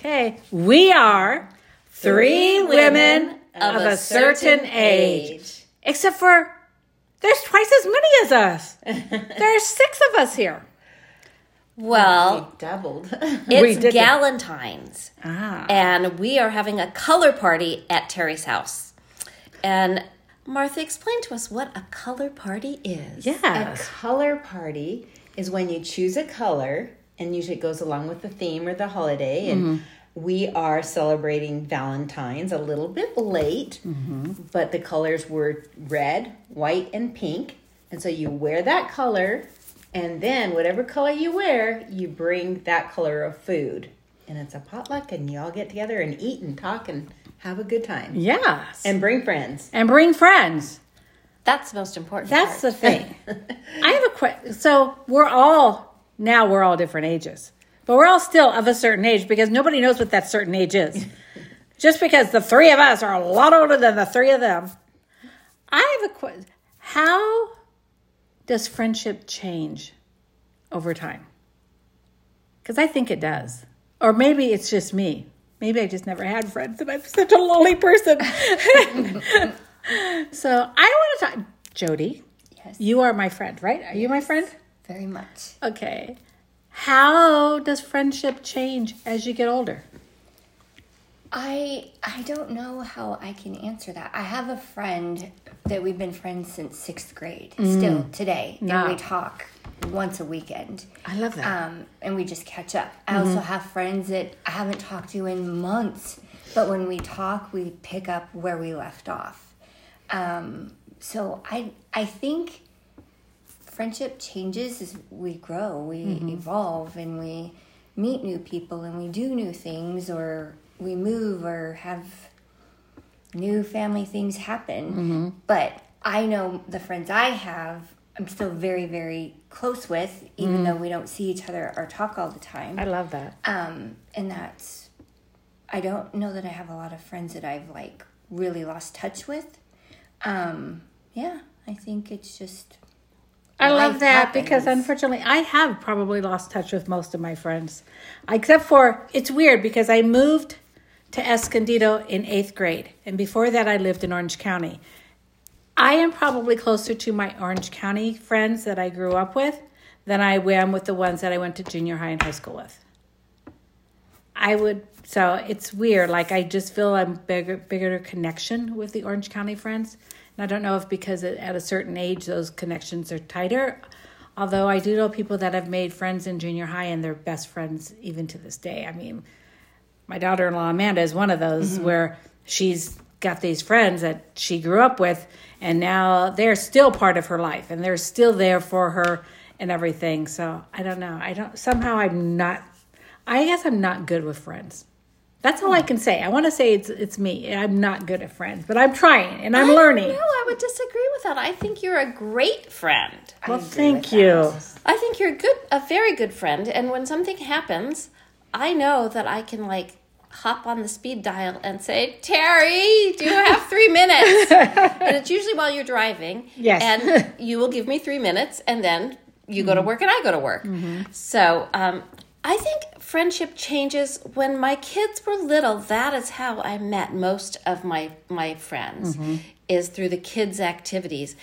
Okay, we are three women of a certain age. Except for there's twice as many as us. There's six of us here. Well, Doubled. We it's did that. Galentine's. Ah. And we are having a color party at Terry's house. And Martha, explain to us what a color party is. Yeah. A color party is when you choose a color, and usually it goes along with the theme or the holiday. And mm-hmm. we are celebrating Valentine's a little bit late, mm-hmm. but the colors were red, white, and pink. And so you wear that color, and then whatever color you wear, you bring that color of food. And it's a potluck, and you all get together and eat and talk and have a good time. Yes. And, And bring friends. and bring friends. That's the most important. That's part. the thing. I have a question. So we're all now we're all different ages, but we're all still of a certain age because nobody knows what that certain age is. Just because the three of us are a lot older than the three of them. I have a question. How does friendship change over time? Because I think it does, or maybe it's just me. Maybe I just never had friends, and I'm such a lonely person. so I want to talk, Jody. Yes. You are my friend, right? Are you my friend? Very much. Okay. How does friendship change as you get older? I I don't know how I can answer that. I have a friend that we've been friends since sixth grade, still today, Wow. and we talk once a weekend. I love that. Um, and we just catch up. I also have friends that I haven't talked to in months, but when we talk, we pick up where we left off. Um, so I I think friendship changes as we grow, we evolve, and we meet new people, and we do new things, or we move, or have new family things happen. But I know the friends I have, I'm still very, very close with, even though we don't see each other or talk all the time. I love that. Um, and that's, I don't know that I have a lot of friends that I've like really lost touch with. Um, yeah, I think it's just. I love that because unfortunately I have probably lost touch with most of my friends. Except for it's weird because I moved to Escondido in eighth grade. And before that I lived in Orange County. I am probably closer to my Orange County friends that I grew up with than I am with the ones that I went to junior high and high school with. I would so it's weird. Like I just feel I'm bigger bigger connection with the Orange County friends. And I don't know if because at at a certain age those connections are tighter. Although I do know people that have made friends in junior high and they're best friends even to this day. I mean, my daughter-in-law Amanda is one of those mm-hmm. where she's got these friends that she grew up with and now they're still part of her life and they're still there for her and everything. So, I don't know. I don't somehow I'm not I guess I'm not good with friends. That's all I can say. I want to say it's it's me. I'm not good at friends, but I'm trying and I'm learning. No, I would disagree with that. I think you're a great friend. Well, thank you. I think you're a good, a very good friend. And when something happens, I know that I can like hop on the speed dial and say, Terry, do you have three minutes? and it's usually while you're driving. Yes. And you will give me three minutes, and then you go to work and I go to work. So um, I think friendship changes when my kids were little. That is how I met most of my my friends, is through the kids' activities,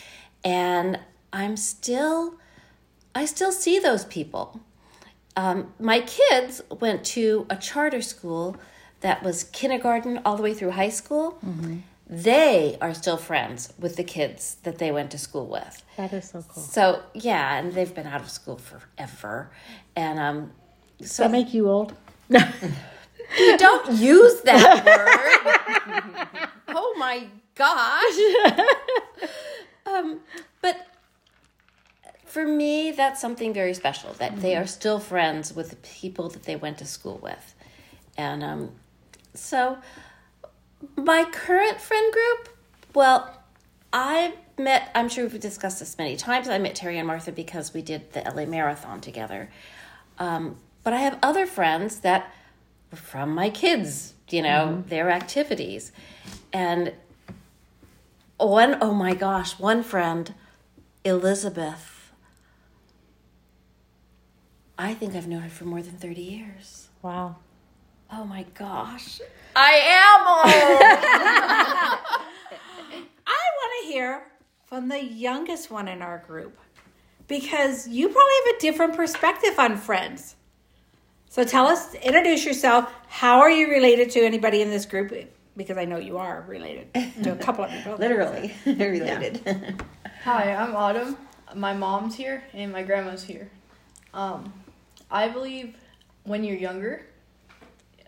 and I'm still. I still see those people. Um, my kids went to a charter school that was kindergarten all the way through high school. They are still friends with the kids that they went to school with. That is so cool. So yeah, and they've been out of school forever, and um, Does so that make you old? you don't use that word. oh my gosh. um, but for me, that's something very special that they are still friends with the people that they went to school with. And um, so, my current friend group, well, I met, I'm sure we've discussed this many times. I met Terry and Martha because we did the LA Marathon together. Um, but I have other friends that were from my kids, you know, mm-hmm. their activities. And one, oh my gosh, one friend, Elizabeth, I think I've known her for more than 30 years. Wow. Oh my gosh. I am old. I want to hear from the youngest one in our group because you probably have a different perspective on friends. So tell us, introduce yourself. How are you related to anybody in this group? Because I know you are related to a couple of people. Literally related. Hi, I'm Autumn. My mom's here and my grandma's here. Um, I believe when you're younger,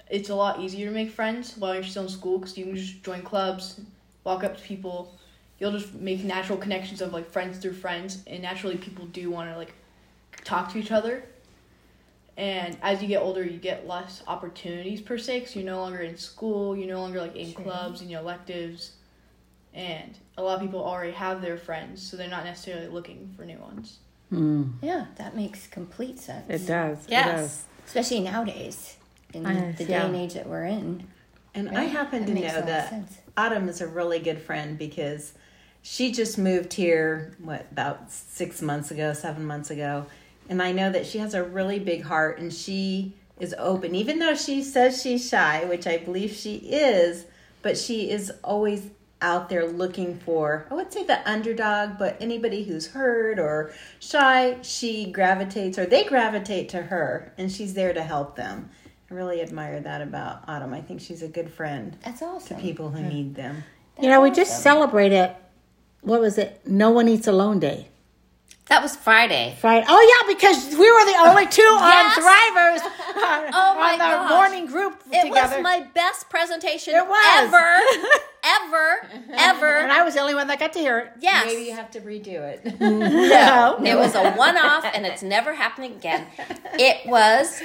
it's a lot easier to make friends while you're still in school because you can just join clubs, walk up to people. You'll just make natural connections of like friends through friends, and naturally people do want to like talk to each other. And as you get older, you get less opportunities per se because you're no longer in school, you're no longer like in clubs and your electives, and a lot of people already have their friends, so they're not necessarily looking for new ones. Hmm. Yeah, that makes complete sense. It does. It Yes. does. Especially nowadays, in Yes, the day and age that we're in. And I happen That to know that sense. Autumn is a really good friend because she just moved here, what, about six months ago, seven months ago. And I know that she has a really big heart and she is open, even though she says she's shy, which I believe she is, but she is always out there looking for, I would say the underdog, but anybody who's hurt or shy, she gravitates or they gravitate to her and she's there to help them. I really admire that about Autumn. I think she's a good friend That's awesome. to people who need them. You know, we just celebrated, what was it? No One Eats Alone Day. That was Friday. Friday. Oh, yeah, because we were the only two Yes. on Thrivers on, Oh, uh, my on the gosh. morning group It together. was my best presentation It was. ever, ever, ever. and I was the only one that got to hear it. Yes. Maybe you have to redo it. No. It was a one off and it's never happening again. It was,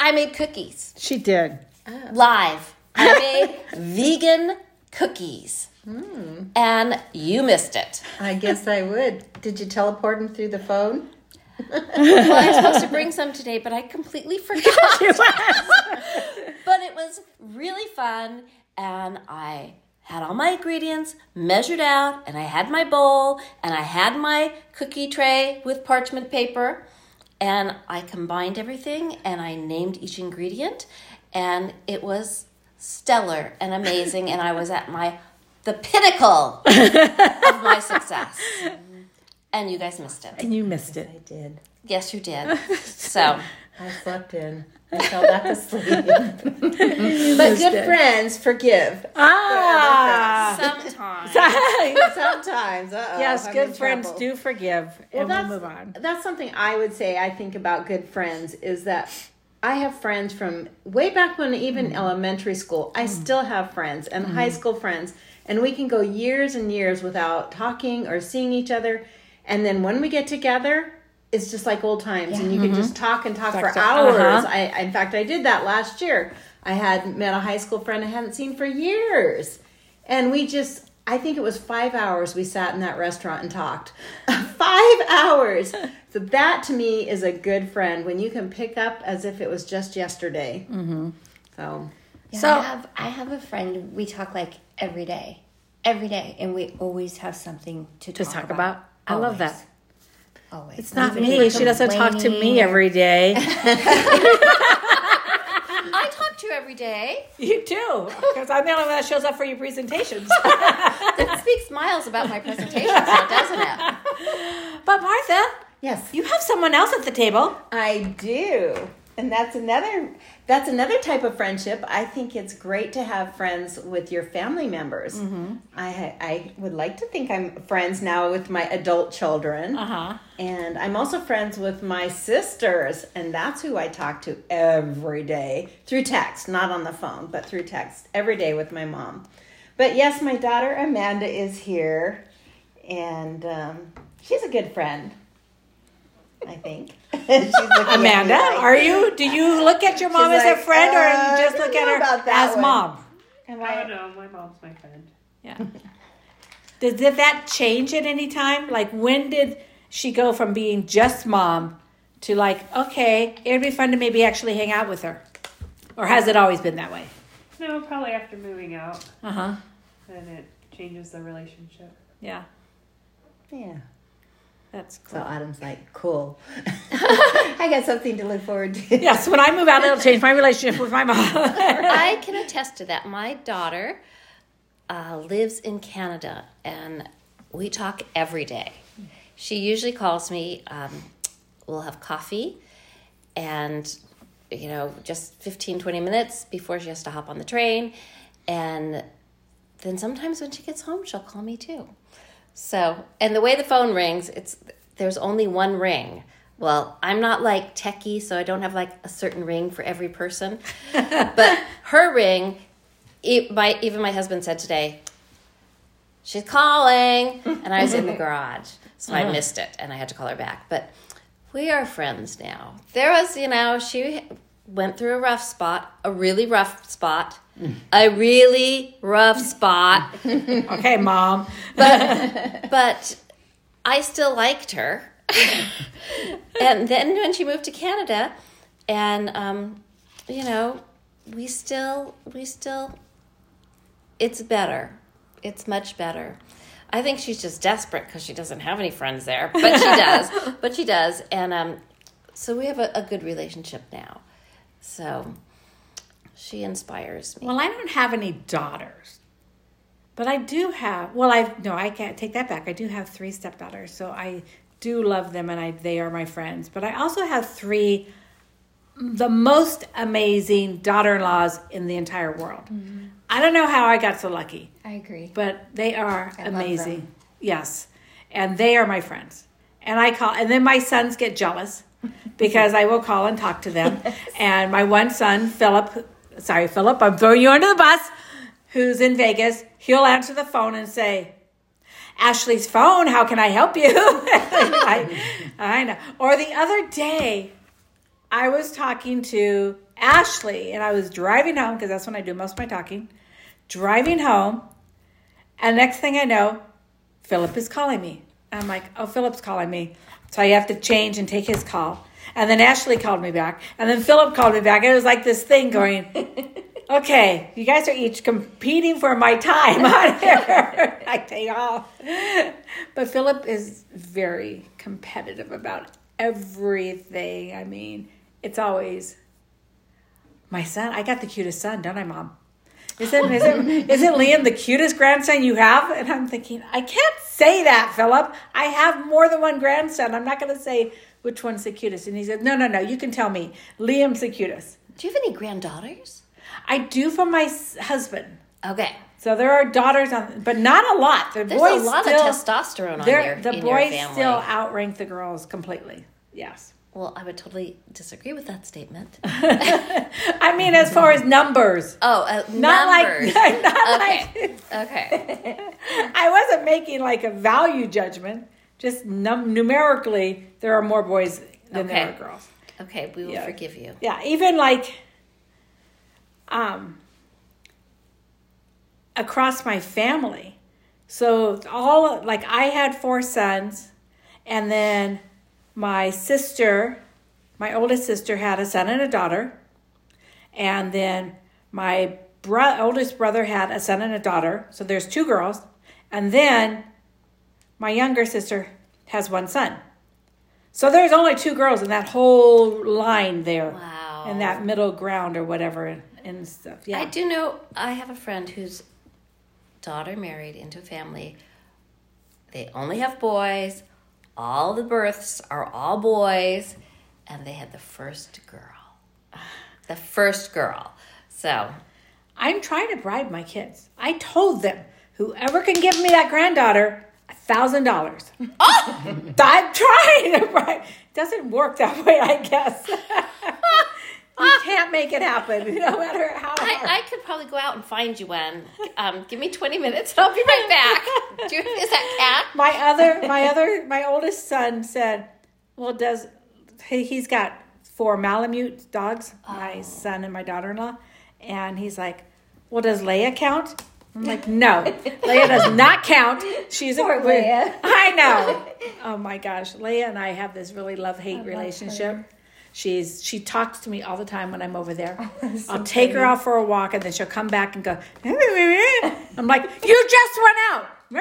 I made cookies She did. Oh. live. I made vegan cookies. Hmm. And you missed it. I guess I would. Did you teleport him through the phone? Well, I was supposed to bring some today, but I completely forgot. but it was really fun, and I had all my ingredients measured out, and I had my bowl, and I had my cookie tray with parchment paper, and I combined everything, and I named each ingredient, and it was stellar and amazing, and I was at my the pinnacle of my success. And you guys missed it. And you missed it. I did. Yes, you did. So. I slept in. I fell back asleep. but good friends forgive. Ah. Sometimes. Sometimes. Uh-oh, yes, I'm good friends trouble. do forgive. Well, and we'll move on. that's something I would say I think about good friends is that I have friends from way back when even Mm. elementary school. I still have friends and high school friends and we can go years and years without talking or seeing each other and then when we get together it's just like old times and you can just talk and talk for hours. uh-huh. I in fact I did that last year. I had met a high school friend I hadn't seen for years. And we just, I think it was five hours we sat in that restaurant and talked. five hours. So that to me is a good friend when you can pick up as if it was just yesterday. Mm-hmm. So, Yeah, So- I have I have a friend. We talk like every day, every day, and we always have something to To talk, talk about. I love that. Always. It's not Even me. She doesn't talk to me every day. I talk to you every day. you do. Because I'm the only one that shows up for your presentations. That speaks miles about my presentation, now, doesn't it? but Martha, yes, you have someone else at the table. I do. And that's another that's another type of friendship. I think it's great to have friends with your family members. I I would like to think I'm friends now with my adult children. Uh-huh. And I'm also friends with my sisters, and that's who I talk to every day through text, not on the phone, but through text every day with my mom. But yes, my daughter Amanda is here, and um, she's a good friend. I think. She's looking at me Amanda, like- are you? Do you look at your mom She's as a like, friend, or uh, you just look at her about that as one. mom? Am I I- don't know. My mom's my friend. Yeah. did, did that change at any time? Like, when did she go from being just mom to like, okay, it'd be fun to maybe actually hang out with her, or has it always been that way? No, probably after moving out, Uh huh. then it changes the relationship. Yeah. Yeah. That's cool. So cool. Autumn's like, cool. I got something to look forward to. Yes, when I move out, it'll change my relationship with my mom. I can attest to that. My daughter uh, lives in Canada, and we talk every day. She usually calls me. Um, we'll have coffee, and you know, just 15, 20 minutes before she has to hop on the train, and then sometimes when she gets home, she'll call me too. So, and the way the phone rings, it's there's only one ring. Well, I'm not like techie, so I don't have like a certain ring for every person. but her ring, e- my even my husband said today, she's calling, and I was in the garage, so I uh-huh. missed it, and I had to call her back. But we are friends now. There was, you know, she went through a rough spot, a really rough spot, a really rough spot okay, mom. but but I still liked her. and then when she moved to Canada, and um, you know, we still, we still, it's better. It's much better. I think she's just desperate because she doesn't have any friends there, but she does. but she does, and um, so we have a, a good relationship now. So she inspires me. Well, I don't have any daughters, but I do have. Well, I no, I can't take that back. I do have three stepdaughters, so I do love them, and I they are my friends. But I also have three, the most amazing daughter-in-laws in the entire world. Mm-hmm. I don't know how I got so lucky, I agree. but they are I amazing. Yes, and they are my friends. And I call, and then my sons get jealous because I will call and talk to them. And my one son, Philip, sorry, Philip, I'm throwing you under the bus, who's in Vegas, he'll answer the phone and say, Ashley's phone, how can I help you? I, I know. Or the other day, I was talking to Ashley and I was driving home because that's when I do most of my talking. Driving home, and next thing I know, Philip is calling me. I'm like, oh, Philip's calling me. So I have to change and take his call. And then Ashley called me back. And then Philip called me back. And It was like this thing going, okay, you guys are each competing for my time out here. I take off. But Philip is very competitive about everything. I mean, it's always my son. I got the cutest son, don't I, Mom? Isn't isn't isn't Liam the cutest grandson you have? And I'm thinking, I can't say that, Philip. I have more than one grandson. I'm not going to say which one's the cutest. And he said, No, no, no. You can tell me. Liam's the cutest. Do you have any granddaughters? I do for my husband. Okay. So there are daughters on, but not a lot. The There's boys a lot still, of testosterone on your, The your boys family. still outrank the girls completely. Yes. Well, I would totally disagree with that statement. I mean, as far as numbers, Oh, uh, not numbers. like not okay. like okay. I wasn't making like a value judgment. Just num- numerically, there are more boys than there are girls. Okay, we will Yeah. forgive you. Yeah, even like um across my family. So all like I had four sons and then my sister, my oldest sister had a son and a daughter. And then my bro- oldest brother had a son and a daughter. So there's two girls. And then my younger sister has one son. So there's only two girls in that whole line there. Wow. In that middle ground or whatever and, and stuff. Yeah. I do know I have a friend whose daughter married into a family. They only have boys. All the births are all boys. And they had the first girl. The first girl. So, I'm trying to bribe my kids. I told them, whoever can give me that granddaughter, a thousand dollars. Oh! I'm trying to bribe. Doesn't work that way, I guess. make it happen, no matter how hard. I, I could probably go out and find you one. Um, give me 20 minutes and I'll be right back. Do you, is that cat? my other my other my oldest son said well does he, he's got four malamute dogs my son and my daughter-in-law and he's like well does leia count i'm like no leia does not count she's Poor a Leia. i know oh my gosh leia and i have this really love-hate relationship She's she talks to me all the time when I'm over there. Oh, I'll take her out for a walk and then she'll come back and go. I'm like, you just went out.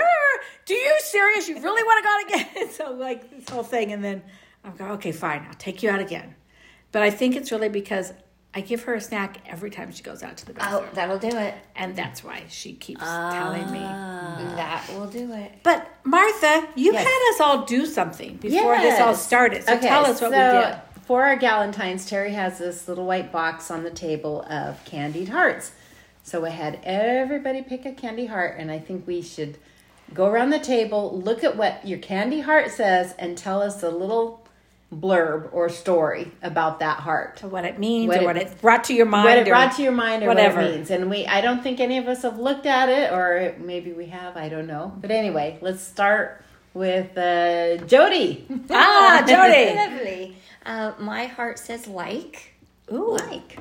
Do you serious? You really want to go out again? so like this whole thing, and then I'm going, okay, fine, I'll take you out again. But I think it's really because I give her a snack every time she goes out to the oh, bathroom, Oh, that'll do it. and that's why she keeps telling me. Ah, that will do it. But Martha, you Yes. had us all do something before this all started. So tell us what we did. For our Galentine's, Terry has this little white box on the table of candied hearts. So we had everybody pick a candy heart, and I think we should go around the table, look at what your candy heart says, and tell us a little blurb or story about that heart. So what it means What or it- what it brought to your mind. what it brought to your mind or whatever. what it means. And we I don't think any of us have looked at it or maybe we have, I don't know. But anyway, let's start with uh, Jody. Ah, Jody. Lovely. Uh, my heart says like. Ooh. Like.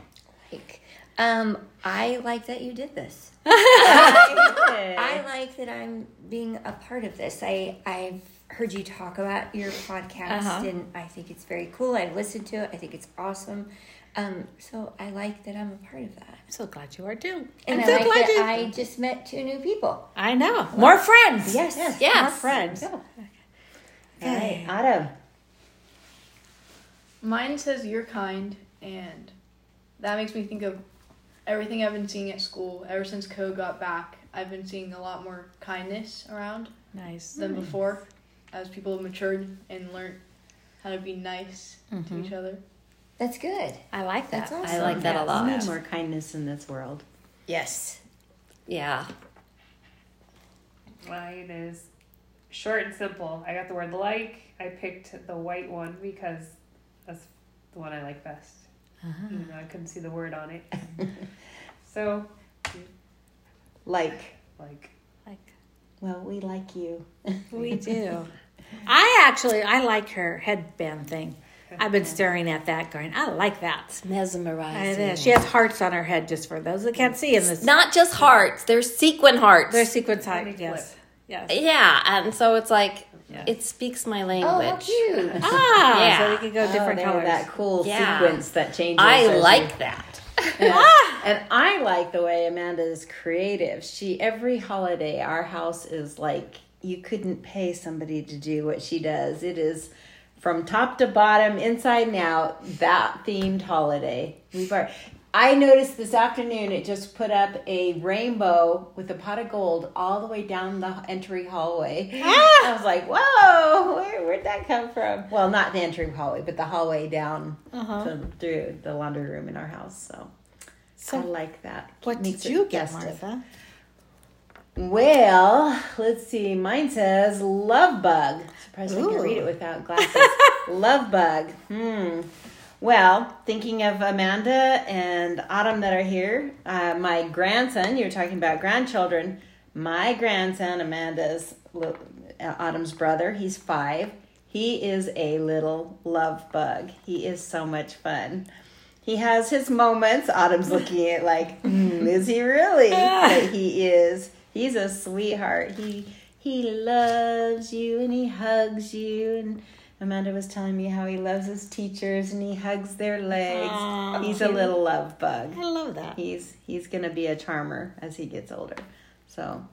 Like. Um, I like that you did this. I like that I'm being a part of this. I I've heard you talk about your podcast, Uh-huh. and I think it's very cool. I've listened to it. I think it's awesome. Um, so I like that I'm a part of that, I'm so glad you are too. and I'm I so like glad that you. I just met two new people. I know. More friends. Yes, Yes. yes. More friends. All right, Autumn. Mine says you're kind, and that makes me think of everything I've been seeing at school. Ever since Co got back, I've been seeing a lot more kindness around Nice. than before, as people have matured and learned how to be nice to mm-hmm. each other. That's good. I like that. That's awesome. I like that a We lot. need more kindness in this world. Yes. Yeah. Mine is short and simple. I got the word like. I picked the white one because that's the one I like best. Ah. Even though I couldn't see the word on it. so, Like, like, Like well, we like you. we do. I actually I like her headband thing. I've been staring at that, going, I like that. Mesmerizing. It is. She has hearts on her head, just for those that can't see in this. Not just hearts, they're sequin hearts. They're sequence height. Funny Yes. Yes. yeah, and so it's like, Yeah. it speaks my language. Oh, language. cute! Ah, Yeah. so we could go different oh, colors. That cool Yeah. sequence that changes. I as you- like that. And I like the way Amanda is creative. She every holiday, our house is like you couldn't pay somebody to do what she does. It is from top to bottom, inside and out, that themed holiday. We've already, I noticed this afternoon it just put up a rainbow with a pot of gold all the way down the entry hallway. I was like, "Whoa, where, where'd that come from?" Well, not the entry hallway, but the hallway down to, through the laundry room in our house. So, So I like that. what Makes did you guess. Martha? Well, let's see. Mine says love bug. Surprised I can read it without glasses. love bug. Hmm. Well, thinking of Amanda and Autumn that are here, uh, my grandson, you're talking about grandchildren. My grandson, Amanda's, uh, Autumn's brother, he's five. He is a little love bug. He is so much fun. He has his moments. Autumn's looking at like, "Hmm, is he really? but he is. He's a sweetheart. He he loves you and he hugs you and Amanda was telling me how he loves his teachers and he hugs their legs. Aw, he's a little love bug. I love that. He's he's gonna be a charmer as he gets older. So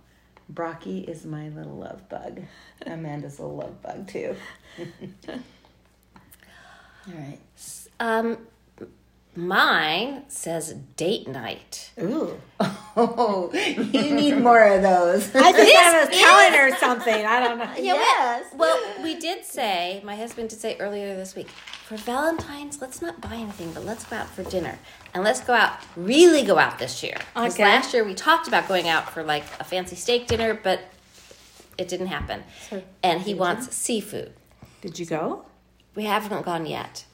Brocky is my little love bug. Amanda's a little love bug too. All right. Um, mine says date night. Ooh. Oh, you need more of those. I think I was telling her something. I don't know. yes. Well, we did say, my husband did say earlier this week, for Valentine's, let's not buy anything, but let's go out for dinner. And let's go out, really go out this year. Because Okay. last year we talked about going out for like a fancy steak dinner, but it didn't happen. So, And he wants seafood. Did you go? We haven't gone yet.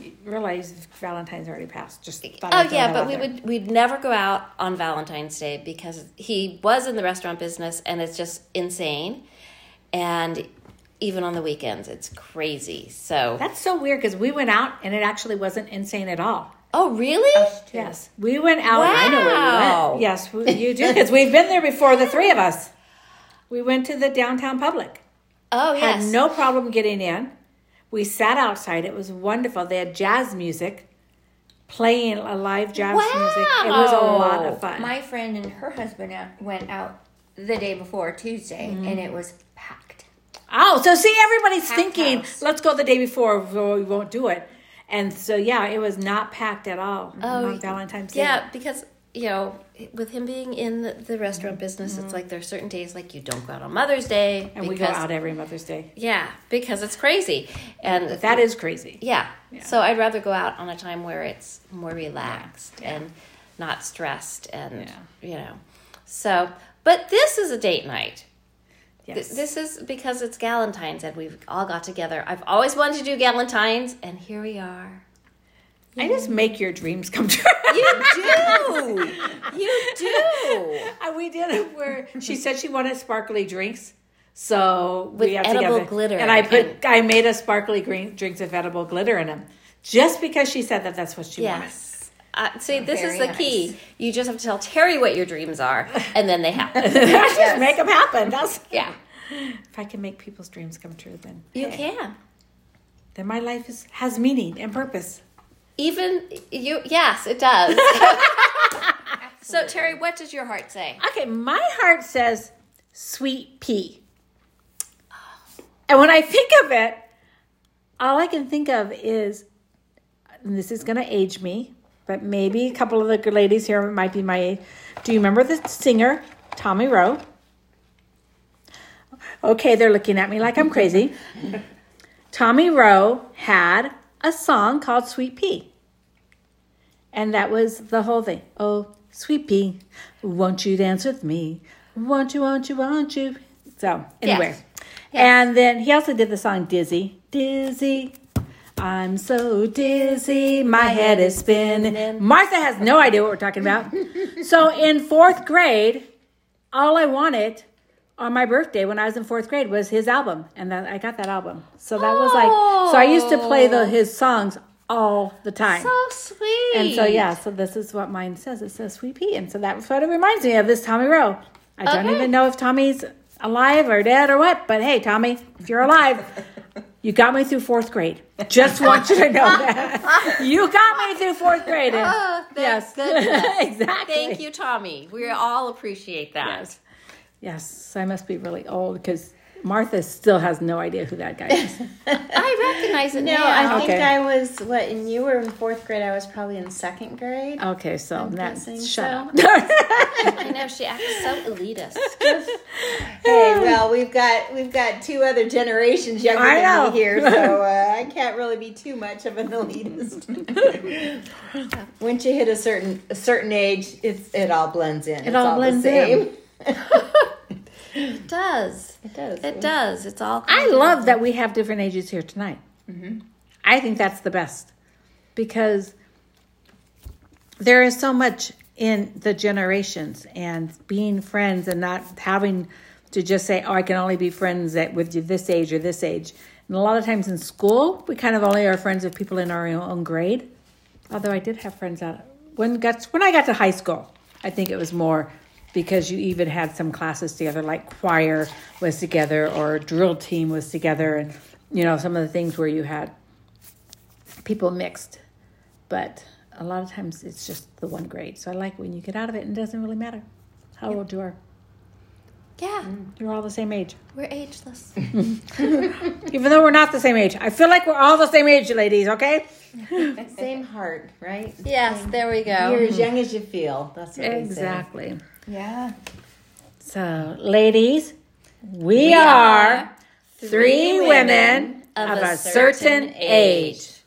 You realize Valentine's already passed. Just oh, thought Oh I'd yeah, but we there. would we'd never go out on Valentine's Day because he was in the restaurant business and it's just insane. And even on the weekends, it's crazy. So That's so weird because we went out and it actually wasn't insane at all. Oh really? Yes, we went out. Wow. I know where we went. Yes, we- you do because we've been there before. The three of us. We went to the downtown public. Oh yes. Had no problem getting in. We sat outside. It was wonderful. They had jazz music, playing a live jazz music. It was a lot of fun. My friend and her husband went out the day before Tuesday, Mm-hmm. and it was packed. Oh, so see, everybody's Packed thinking, house. let's go the day before, so we won't do it. And so, yeah, it was not packed at all Oh, on Valentine's Day. Yeah, because you know, with him being in the, the restaurant business, it's like there are certain days like you don't go out on Mother's Day, Mm-hmm. And we go out every Mother's Day. Yeah, because it's crazy, and That is crazy. yeah. Yeah. So I'd rather go out on a time where it's more relaxed and not stressed, and Yeah. you know. So, but this is a date night. Th- Yes. This is because it's Galentine's and we've all got together. I've always wanted to do Galentine's, and here we are. I just make your dreams come true. You do, you do. And we did it where she said she wanted sparkly drinks. So With we have edible together. glitter and I put and- I made a sparkly green drinks with edible glitter in them, just because she said that that's what she wanted. Uh, see, this is Very the key. You just have to tell Terry what your dreams are, and then they happen. just make them happen. That's yeah, if I can make people's dreams come true, then you hey, can. Then my life is has meaning and purpose. Even you, yes, it does. so, Terry, what does your heart say? Okay, my heart says sweet pea. And when I think of it, all I can think of is and this is going to age me, but maybe a couple of the good ladies here might be my age. Do you remember the singer, Tommy Roe? Okay, they're looking at me like I'm crazy. Tommy Roe had a song called Sweet Pea. And that was the whole thing. Oh, sweet pea, won't you dance with me? Won't you, won't you, won't you? So, anyway. And then he also did the song Dizzy. Dizzy. I'm so dizzy, my head is spinning. Martha has no idea what we're talking about. so in fourth grade, all I wanted on my birthday when I was in fourth grade was his album, and that I got that album. So that was like, so I used to play the his songs all the time. So sweet. And so yeah, so this is what mine says. It says Sweet Pea, and so that's what it reminds me of. This Tommy Roe. I don't even know if Tommy's alive or dead or what, but hey, Tommy, if you're alive, you got me through fourth grade. Just want you to know that you got me through fourth grade. Uh, and, Oh, yes, exactly. Thank you, Tommy. We all appreciate that. Yes. Yes, I must be really old because Martha still has no idea who that guy is. I recognize it No, now. I think Okay. I was what, and you were in fourth grade. I was probably in second grade. Okay, so that's guessing shut so. up. I know she acts so elitist. Hey, well, we've got we've got two other generations younger I than know. me here, so uh, I can't really be too much of an elitist. Once you hit a certain a certain age, it's it all blends in. It all blends in. It does. It does. It does. It's all. I love that we have different ages here tonight. Mm-hmm. I think that's the best because there is so much in the generations and being friends and not having to just say, "Oh, I can only be friends at with you this age or this age." And a lot of times in school, we kind of only are friends with people in our own grade. Although I did have friends out when got when I got to high school, I think it was more because you even had some classes together, like choir was together or drill team was together, and you know some of the things where you had people mixed. But a lot of times it's just the one grade. So I like when you get out of it and it doesn't really matter how old you are. Yeah, mm. You're all the same age, we're ageless. even though we're not the same age. I feel like we're all the same age, ladies. Okay. Same heart, right? yes, there we go. You're as young as you feel. That's what we say. Exactly. Yeah. So, ladies, we, are three women of a certain age.